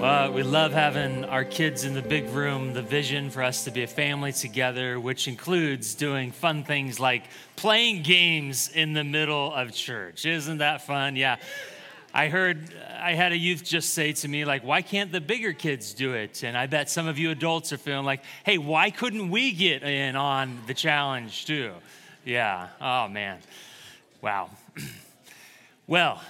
Well, we love having our kids in the big room, the vision for us to be a family together, which includes doing fun things like playing games in the middle of church. Isn't that fun? Yeah. I heard, I had a youth just say to me, like, why can't the bigger kids do it? And I bet some of you adults are feeling like, hey, why couldn't we get in on the challenge too? Yeah. Oh, man. Wow. well,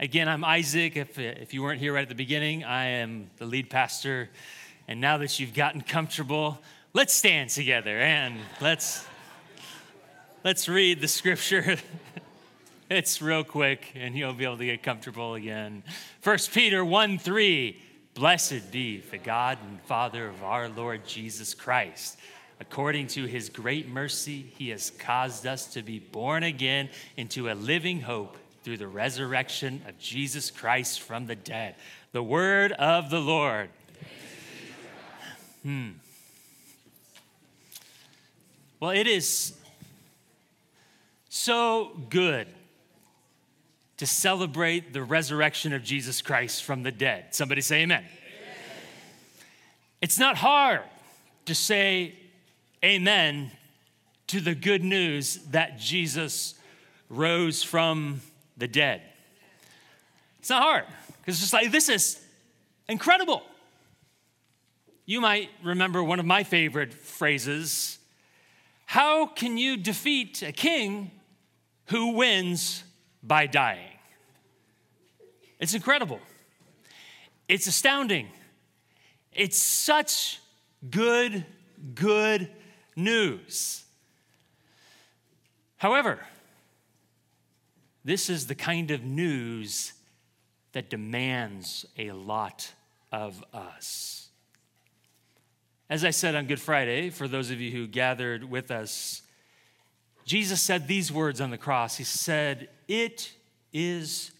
again, I'm Isaac. If, if you weren't here right at the beginning, I am the lead pastor. And now that you've gotten comfortable, let's stand together and let's let's read the scripture It's real quick, and you'll be able to get comfortable again. 1 Peter 1 3 Blessed be the God and Father of our Lord Jesus Christ. According to his great mercy, he has caused us to be born again into a living hope through the resurrection of Jesus Christ from the dead. The word of the Lord. Hmm. Well, it is so good to celebrate the resurrection of Jesus Christ from the dead. Somebody say amen. amen. It's not hard to say amen to the good news that Jesus rose from the dead. It's not hard because it's just like, this is incredible. You might remember one of my favorite phrases How can you defeat a king who wins by dying. It's incredible. It's astounding. It's such good, good news. However, this is the kind of news that demands a lot of us. As I said on Good Friday, for those of you who gathered with us Jesus said these words on the cross He said, It is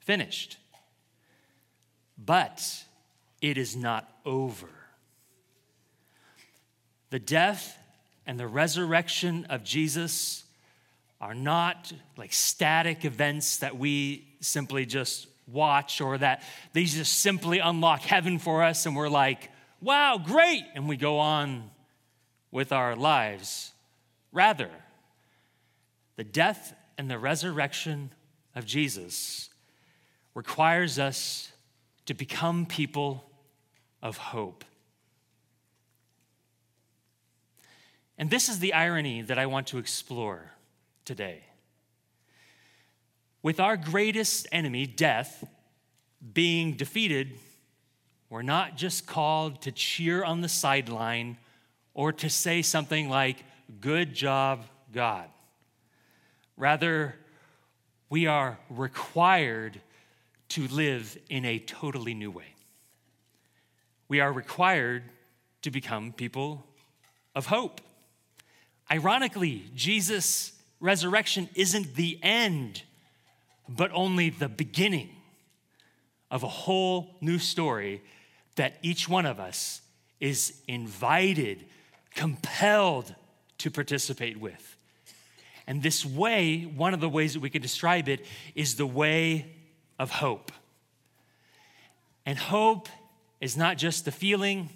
finished. But it is not over. The death and the resurrection of Jesus are not like static events that we simply just watch or that these just simply unlock heaven for us and we're like, wow, great, and we go on with our lives. Rather, the death and the resurrection of Jesus requires us to become people of hope. And this is the irony that I want to explore today. With our greatest enemy, death, being defeated, we're not just called to cheer on the sideline or to say something like, Good job, God. Rather, we are required to live in a totally new way. We are required to become people of hope. Ironically, Jesus' resurrection isn't the end, but only the beginning of a whole new story that each one of us is invited, compelled to participate with. And this way, one of the ways that we can describe it is the way of hope. And hope is not just the feeling,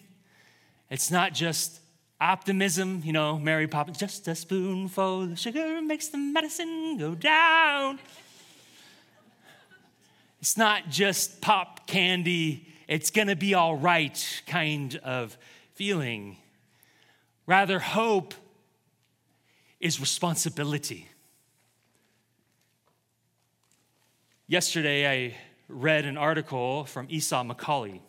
it's not just optimism, you know, Mary Poppins, just a spoonful of sugar makes the medicine go down. It's not just pop candy, it's gonna be all right kind of feeling. Rather, hope is responsibility. Yesterday, I read an article from Esau McCaulley,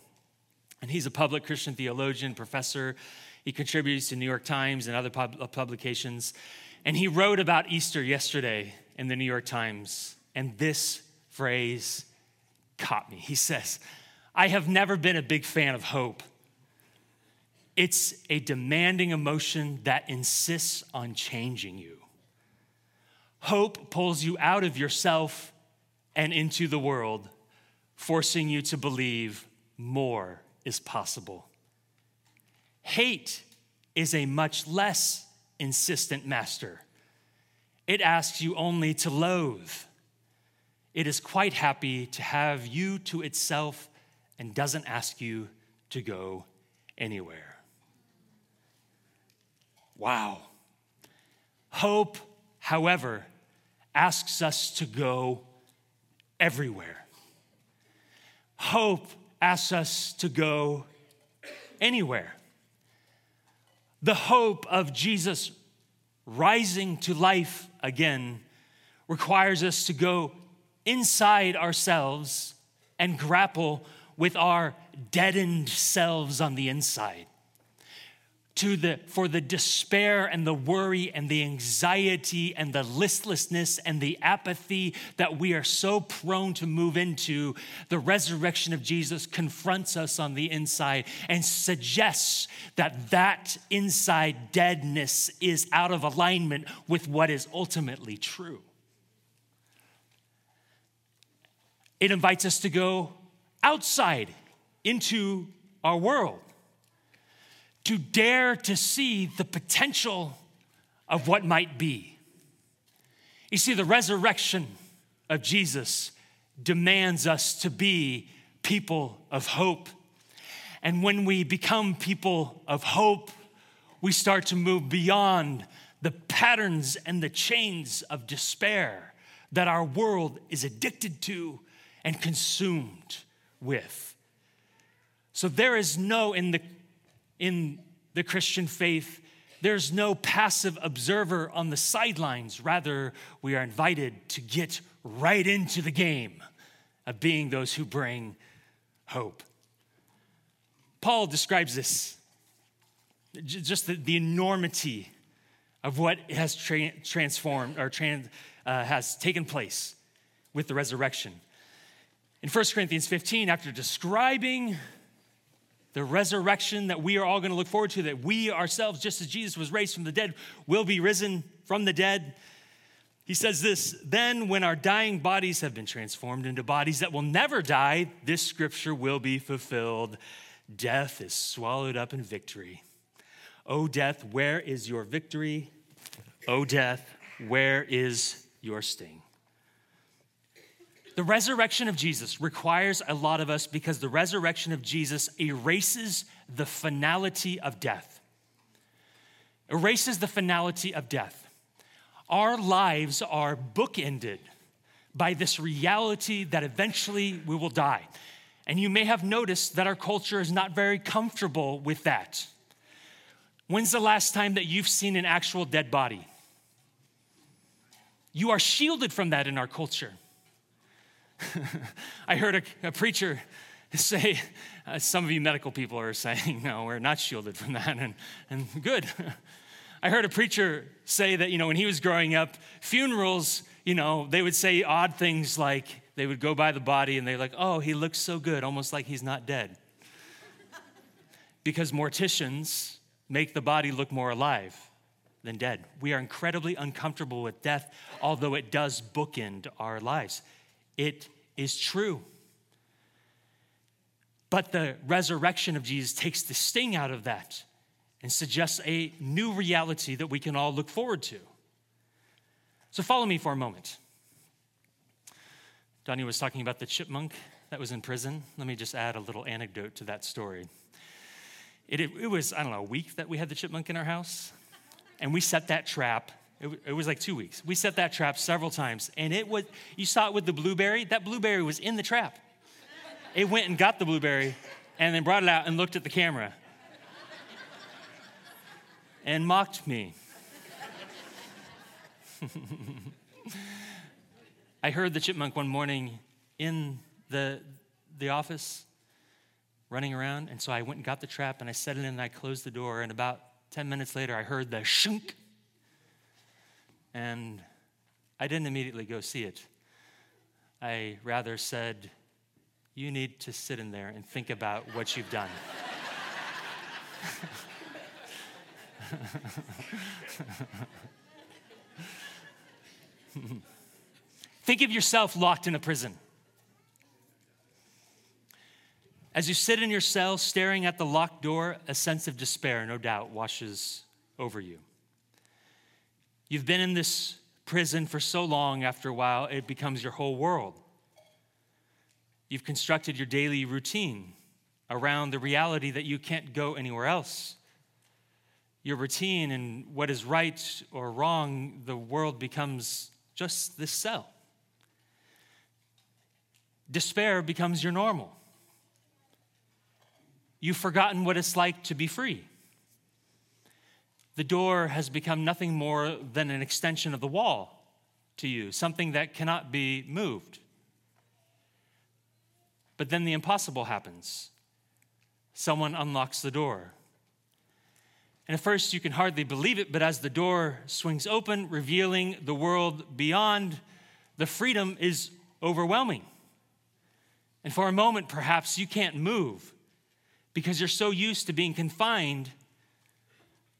and he's a public Christian theologian, professor. He contributes to New York Times and other pub- publications. And he wrote about Easter yesterday in the New York Times, and this phrase caught me. He says, I have never been a big fan of hope. It's a demanding emotion that insists on changing you. Hope pulls you out of yourself and into the world, forcing you to believe more is possible. Hate is a much less insistent master. It asks you only to loathe. It is quite happy to have you to itself and doesn't ask you to go anywhere. Wow. Hope, however, asks us to go everywhere. Hope asks us to go anywhere. The hope of Jesus rising to life again requires us to go inside ourselves and grapple with our deadened selves on the inside to the, for the despair and the worry and the anxiety and the listlessness and the apathy that we are so prone to move into, the resurrection of Jesus confronts us on the inside and suggests that that inside deadness is out of alignment with what is ultimately true. It invites us to go outside into our world to dare to see the potential of what might be. You see, the resurrection of Jesus demands us to be people of hope. And when we become people of hope, we start to move beyond the patterns and the chains of despair that our world is addicted to and consumed with. So there is no, in the in the Christian faith, there's no passive observer on the sidelines. Rather, we are invited to get right into the game of being those who bring hope. Paul describes this just the, the enormity of what has tra- transformed or trans, uh, has taken place with the resurrection. In 1 Corinthians 15, after describing the resurrection that we are all going to look forward to, that we ourselves, just as Jesus was raised from the dead, will be risen from the dead. He says this Then, when our dying bodies have been transformed into bodies that will never die, this scripture will be fulfilled. Death is swallowed up in victory. O death, where is your victory? O death, where is your sting? The resurrection of Jesus requires a lot of us because the resurrection of Jesus erases the finality of death. Erases the finality of death. Our lives are bookended by this reality that eventually we will die. And you may have noticed that our culture is not very comfortable with that. When's the last time that you've seen an actual dead body? You are shielded from that in our culture. I heard a, a preacher say, uh, some of you medical people are saying, no, we're not shielded from that, and, and good. I heard a preacher say that, you know, when he was growing up, funerals, you know, they would say odd things like they would go by the body and they're like, oh, he looks so good, almost like he's not dead. because morticians make the body look more alive than dead. We are incredibly uncomfortable with death, although it does bookend our lives. It is true. But the resurrection of Jesus takes the sting out of that and suggests a new reality that we can all look forward to. So, follow me for a moment. Donnie was talking about the chipmunk that was in prison. Let me just add a little anecdote to that story. It, it, it was, I don't know, a week that we had the chipmunk in our house, and we set that trap it, it was like two weeks. We set that trap several times, and it was, you saw it with the blueberry. That blueberry was in the trap. It went and got the blueberry and then brought it out and looked at the camera and mocked me. I heard the chipmunk one morning in the, the office running around, and so I went and got the trap and I set it in and I closed the door. And about 10 minutes later, I heard the shunk and I didn't immediately go see it. I rather said, You need to sit in there and think about what you've done. think of yourself locked in a prison. As you sit in your cell staring at the locked door, a sense of despair, no doubt, washes over you. You've been in this prison for so long, after a while, it becomes your whole world. You've constructed your daily routine around the reality that you can't go anywhere else. Your routine and what is right or wrong, the world becomes just this cell. Despair becomes your normal. You've forgotten what it's like to be free. The door has become nothing more than an extension of the wall to you, something that cannot be moved. But then the impossible happens. Someone unlocks the door. And at first, you can hardly believe it, but as the door swings open, revealing the world beyond, the freedom is overwhelming. And for a moment, perhaps you can't move because you're so used to being confined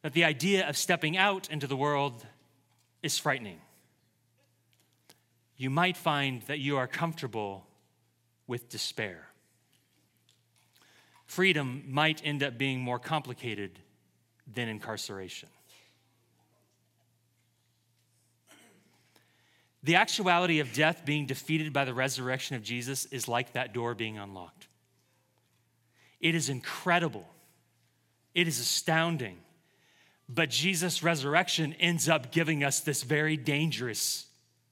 that the idea of stepping out into the world is frightening. You might find that you are comfortable with despair. Freedom might end up being more complicated than incarceration. The actuality of death being defeated by the resurrection of Jesus is like that door being unlocked. It is incredible. It is astounding. But Jesus' resurrection ends up giving us this very dangerous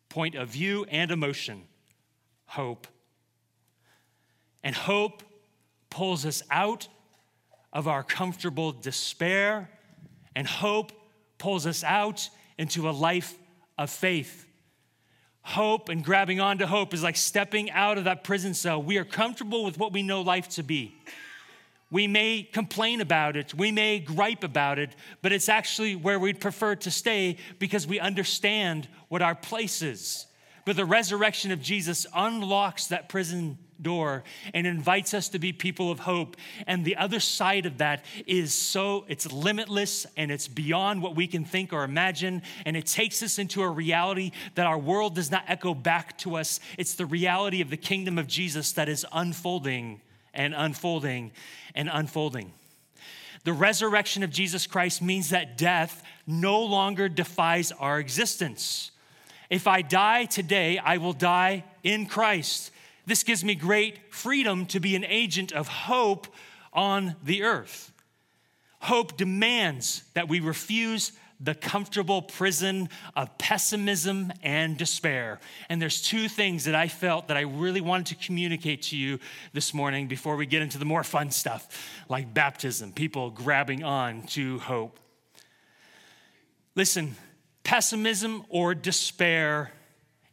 point of view and emotion hope. And hope pulls us out of our comfortable despair, and hope pulls us out into a life of faith. Hope and grabbing onto hope is like stepping out of that prison cell. We are comfortable with what we know life to be. We may complain about it, we may gripe about it, but it's actually where we'd prefer to stay because we understand what our place is. But the resurrection of Jesus unlocks that prison door and invites us to be people of hope. And the other side of that is so, it's limitless and it's beyond what we can think or imagine. And it takes us into a reality that our world does not echo back to us. It's the reality of the kingdom of Jesus that is unfolding and unfolding and unfolding. The resurrection of Jesus Christ means that death no longer defies our existence. If I die today, I will die in Christ. This gives me great freedom to be an agent of hope on the earth. Hope demands that we refuse the comfortable prison of pessimism and despair. And there's two things that I felt that I really wanted to communicate to you this morning before we get into the more fun stuff like baptism, people grabbing on to hope. Listen, pessimism or despair,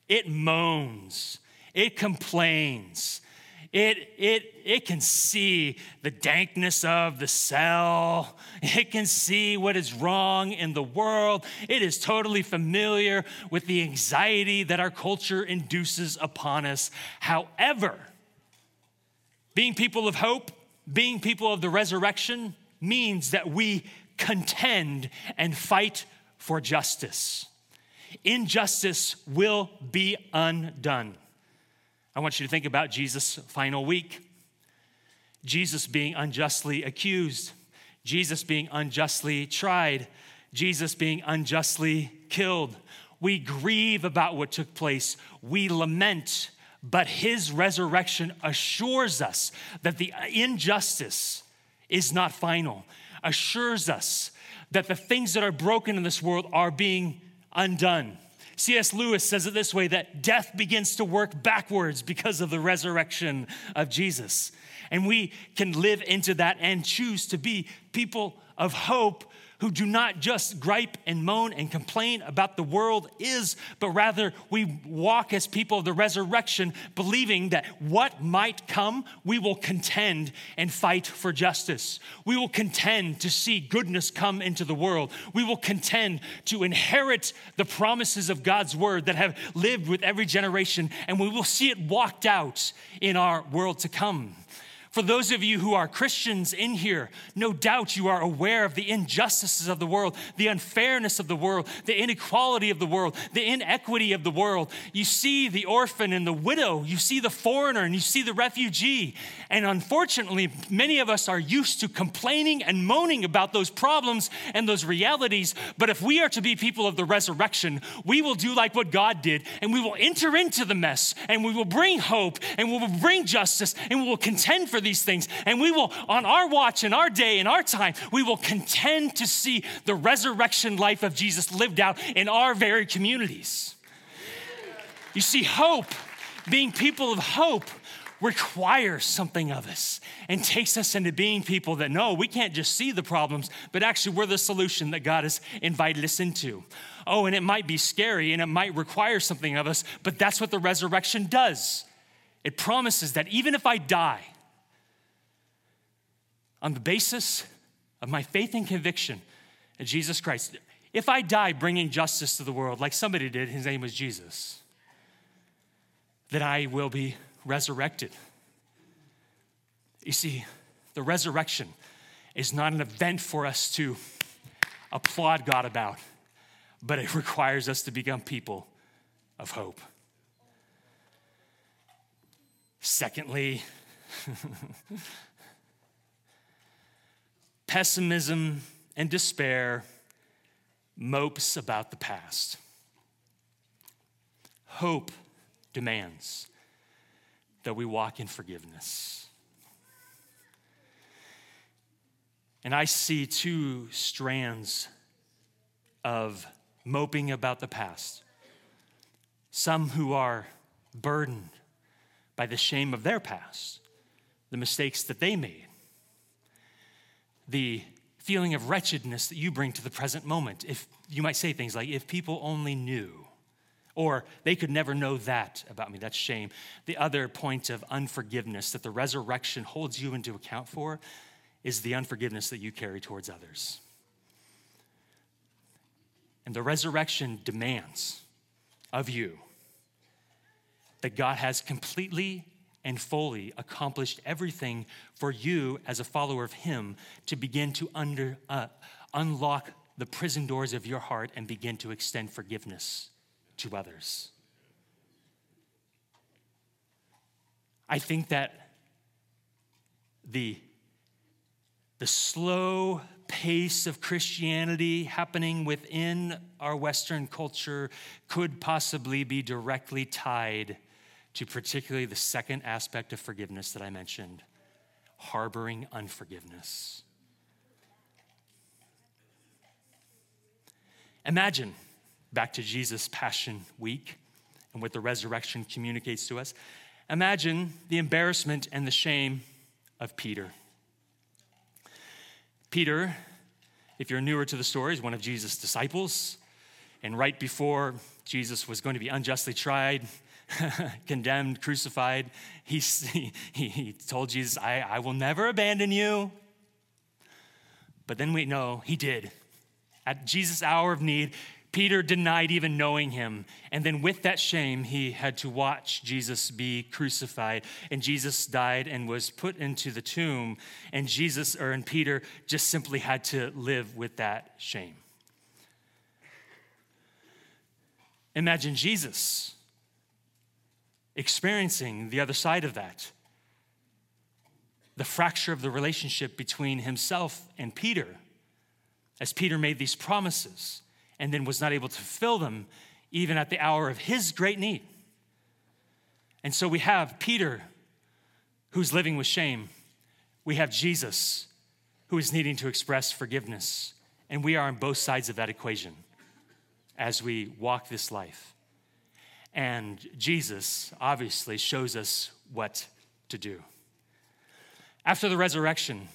it moans it complains. It, it, it can see the dankness of the cell. It can see what is wrong in the world. It is totally familiar with the anxiety that our culture induces upon us. However, being people of hope, being people of the resurrection, means that we contend and fight for justice. Injustice will be undone. I want you to think about Jesus' final week. Jesus being unjustly accused, Jesus being unjustly tried, Jesus being unjustly killed. We grieve about what took place, we lament, but his resurrection assures us that the injustice is not final, assures us that the things that are broken in this world are being undone. C.S. Lewis says it this way that death begins to work backwards because of the resurrection of Jesus. And we can live into that and choose to be people of hope who do not just gripe and moan and complain about the world is, but rather we walk as people of the resurrection, believing that what might come, we will contend and fight for justice. We will contend to see goodness come into the world. We will contend to inherit the promises of God's word that have lived with every generation, and we will see it walked out in our world to come. For those of you who are Christians in here, no doubt you are aware of the injustices of the world, the unfairness of the world, the inequality of the world, the inequity of the world. You see the orphan and the widow, you see the foreigner, and you see the refugee. And unfortunately, many of us are used to complaining and moaning about those problems and those realities. But if we are to be people of the resurrection, we will do like what God did, and we will enter into the mess, and we will bring hope, and we will bring justice, and we will contend for these things. And we will, on our watch, in our day, in our time, we will contend to see the resurrection life of Jesus lived out in our very communities. You see, hope, being people of hope, requires something of us and takes us into being people that know we can't just see the problems, but actually we're the solution that God has invited us into. Oh, and it might be scary and it might require something of us, but that's what the resurrection does. It promises that even if I die, on the basis of my faith and conviction in Jesus Christ. If I die bringing justice to the world, like somebody did, his name was Jesus, that I will be resurrected. You see, the resurrection is not an event for us to applaud God about, but it requires us to become people of hope. Secondly, pessimism and despair mopes about the past. Hope demands that we walk in forgiveness. And I see two strands of moping about the past. Some who are burdened by the shame of their past, the mistakes that they made the feeling of wretchedness that you bring to the present moment. If you might say things like, if people only knew, or they could never know that about me, that's shame. The other point of unforgiveness that the resurrection holds you into account for is the unforgiveness that you carry towards others. And the resurrection demands of you that God has completely and fully accomplished everything for you as a follower of Him to begin to under, uh, unlock the prison doors of your heart and begin to extend forgiveness to others. I think that the, the slow pace of Christianity happening within our Western culture could possibly be directly tied to particularly the second aspect of forgiveness that I mentioned harboring unforgiveness. Imagine back to Jesus' Passion Week and what the resurrection communicates to us. Imagine the embarrassment and the shame of Peter. Peter, if you're newer to the story, is one of Jesus' disciples. And right before Jesus was going to be unjustly tried, condemned, crucified, he, he, he told Jesus, I, I will never abandon you. But then we know he did. At Jesus' hour of need, Peter denied even knowing him. And then, with that shame, he had to watch Jesus be crucified. And Jesus died and was put into the tomb. And Jesus, or and Peter, just simply had to live with that shame. Imagine Jesus experiencing the other side of that the fracture of the relationship between himself and Peter, as Peter made these promises and then was not able to fulfill them even at the hour of his great need. And so we have Peter who's living with shame. We have Jesus who is needing to express forgiveness. And we are on both sides of that equation as we walk this life. And Jesus obviously shows us what to do. After the resurrection,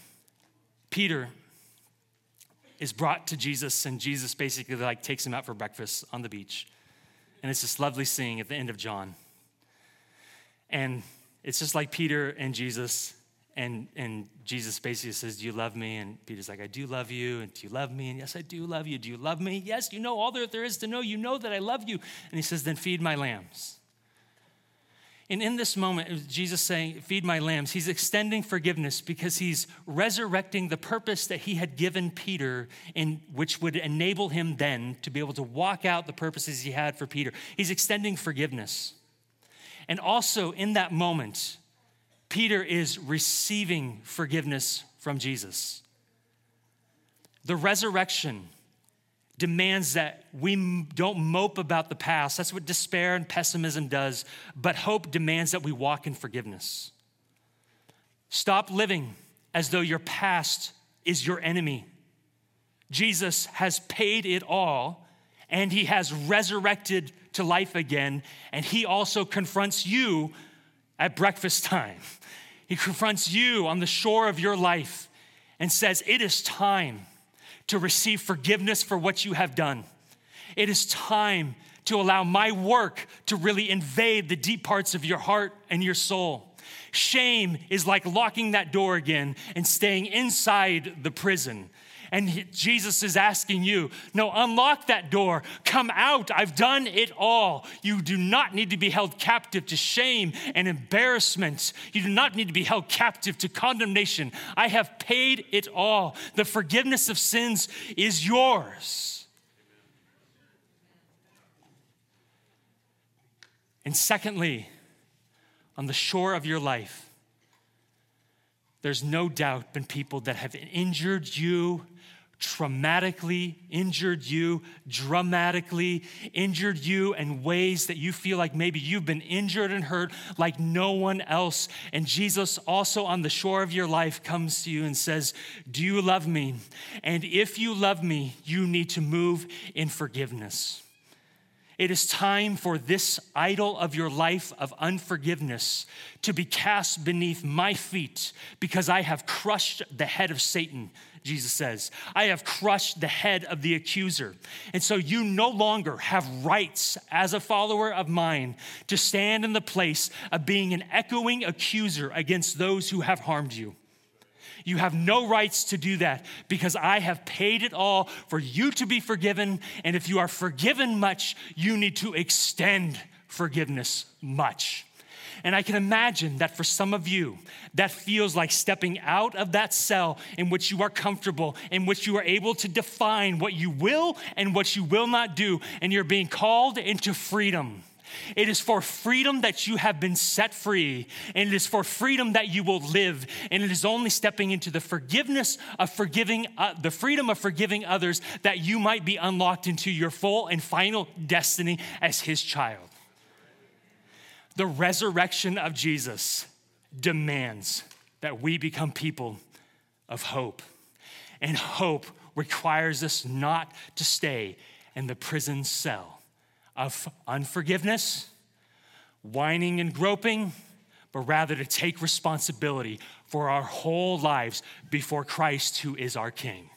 Peter is brought to Jesus, and Jesus basically like takes him out for breakfast on the beach. And it's this lovely scene at the end of John. And it's just like Peter and Jesus and, and Jesus basically says, Do you love me? And Peter's like, I do love you. And do you love me? And yes, I do love you. Do you love me? Yes, you know all that there is to know. You know that I love you. And he says, Then feed my lambs. And in this moment, Jesus saying, Feed my lambs, he's extending forgiveness because he's resurrecting the purpose that he had given Peter, in, which would enable him then to be able to walk out the purposes he had for Peter. He's extending forgiveness. And also in that moment, Peter is receiving forgiveness from Jesus. The resurrection demands that we don't mope about the past. That's what despair and pessimism does. But hope demands that we walk in forgiveness. Stop living as though your past is your enemy. Jesus has paid it all and he has resurrected to life again. And he also confronts you at breakfast time. He confronts you on the shore of your life and says, It is time to receive forgiveness for what you have done. It is time to allow my work to really invade the deep parts of your heart and your soul. Shame is like locking that door again and staying inside the prison. And Jesus is asking you, no, unlock that door. Come out. I've done it all. You do not need to be held captive to shame and embarrassment. You do not need to be held captive to condemnation. I have paid it all. The forgiveness of sins is yours. And secondly, on the shore of your life, there's no doubt been people that have injured you traumatically injured you, dramatically injured you in ways that you feel like maybe you've been injured and hurt like no one else. And Jesus, also on the shore of your life, comes to you and says, Do you love me? And if you love me, you need to move in forgiveness. It is time for this idol of your life of unforgiveness to be cast beneath my feet because I have crushed the head of Satan Jesus says. I have crushed the head of the accuser. And so you no longer have rights as a follower of mine to stand in the place of being an echoing accuser against those who have harmed you. You have no rights to do that because I have paid it all for you to be forgiven. And if you are forgiven much, you need to extend forgiveness much. And I can imagine that for some of you, that feels like stepping out of that cell in which you are comfortable, in which you are able to define what you will and what you will not do, and you're being called into freedom. It is for freedom that you have been set free, and it is for freedom that you will live. And it is only stepping into the forgiveness of forgiving, uh, the freedom of forgiving others, that you might be unlocked into your full and final destiny as His child. The resurrection of Jesus demands that we become people of hope. And hope requires us not to stay in the prison cell of unforgiveness, whining and groping, but rather to take responsibility for our whole lives before Christ, who is our King.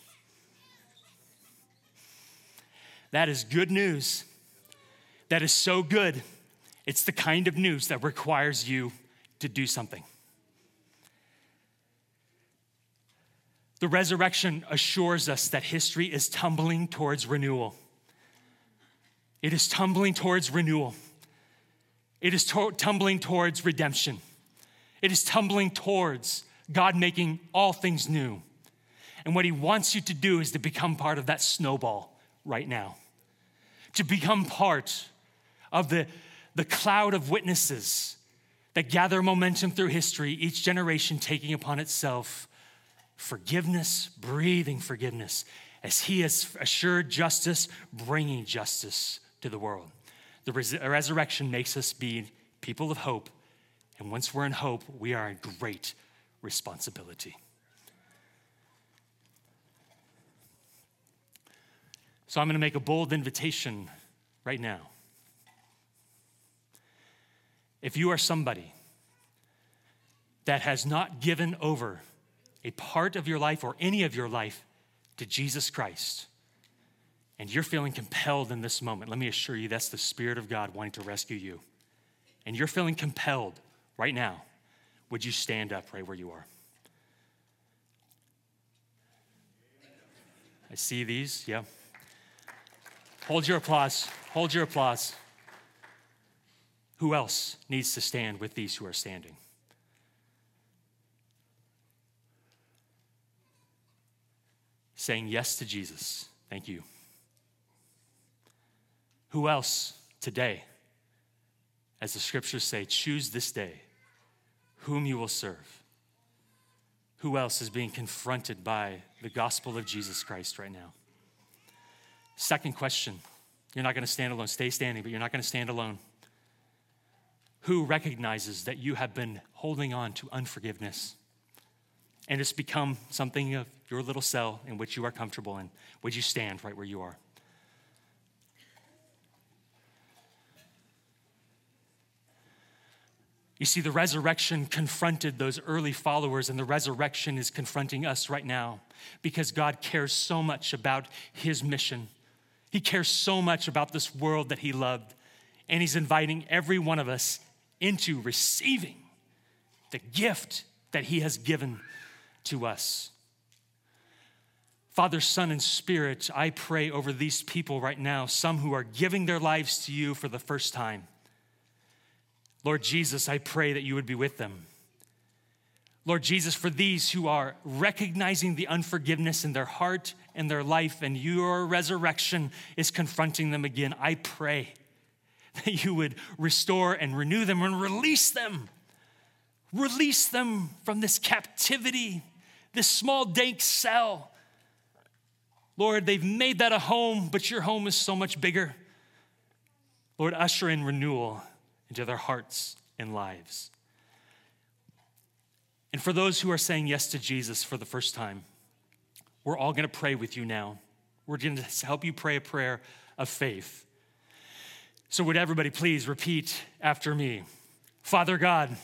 That is good news. That is so good it's the kind of news that requires you to do something. The resurrection assures us that history is tumbling towards renewal. It is tumbling towards renewal. It is to- tumbling towards redemption. It is tumbling towards God making all things new. And what He wants you to do is to become part of that snowball right now, to become part of the the cloud of witnesses that gather momentum through history, each generation taking upon itself forgiveness, breathing forgiveness, as He has assured justice, bringing justice to the world. The res- resurrection makes us be people of hope, and once we're in hope, we are in great responsibility. So I'm going to make a bold invitation right now. If you are somebody that has not given over a part of your life or any of your life to Jesus Christ, and you're feeling compelled in this moment, let me assure you that's the Spirit of God wanting to rescue you. And you're feeling compelled right now, would you stand up right where you are? I see these, yeah. Hold your applause. Hold your applause. Who else needs to stand with these who are standing? Saying yes to Jesus. Thank you. Who else today, as the scriptures say, choose this day whom you will serve? Who else is being confronted by the gospel of Jesus Christ right now? Second question you're not going to stand alone. Stay standing, but you're not going to stand alone. Who recognizes that you have been holding on to unforgiveness and it's become something of your little cell in which you are comfortable in? Would you stand right where you are? You see, the resurrection confronted those early followers, and the resurrection is confronting us right now because God cares so much about his mission. He cares so much about this world that he loved, and he's inviting every one of us into receiving the gift that he has given to us. Father, Son, and Spirit, I pray over these people right now, some who are giving their lives to you for the first time. Lord Jesus, I pray that you would be with them. Lord Jesus, for these who are recognizing the unforgiveness in their heart and their life, and your resurrection is confronting them again, I pray that you would restore and renew them and release them. Release them from this captivity, this small, dank cell. Lord, they've made that a home, but your home is so much bigger. Lord, usher in renewal into their hearts and lives. And for those who are saying yes to Jesus for the first time, we're all going to pray with you now. We're going to help you pray a prayer of faith. So, would everybody please repeat after me? Father God,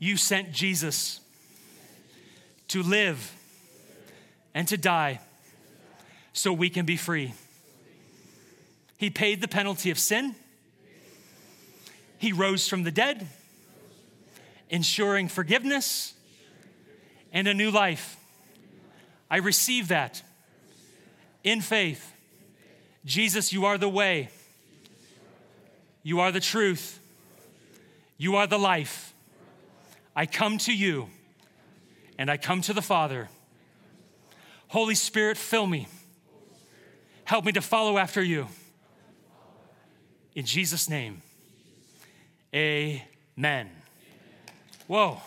you sent Jesus to live and to die so we can be free. He paid the penalty of sin he rose from the dead, ensuring forgiveness and a new life. I receive that in faith. Jesus, you are the way, you are the truth, you are the life. I come to you and I come to the Father. Holy Spirit, fill me. Help me to follow after you. In Jesus' name. Amen. Whoa.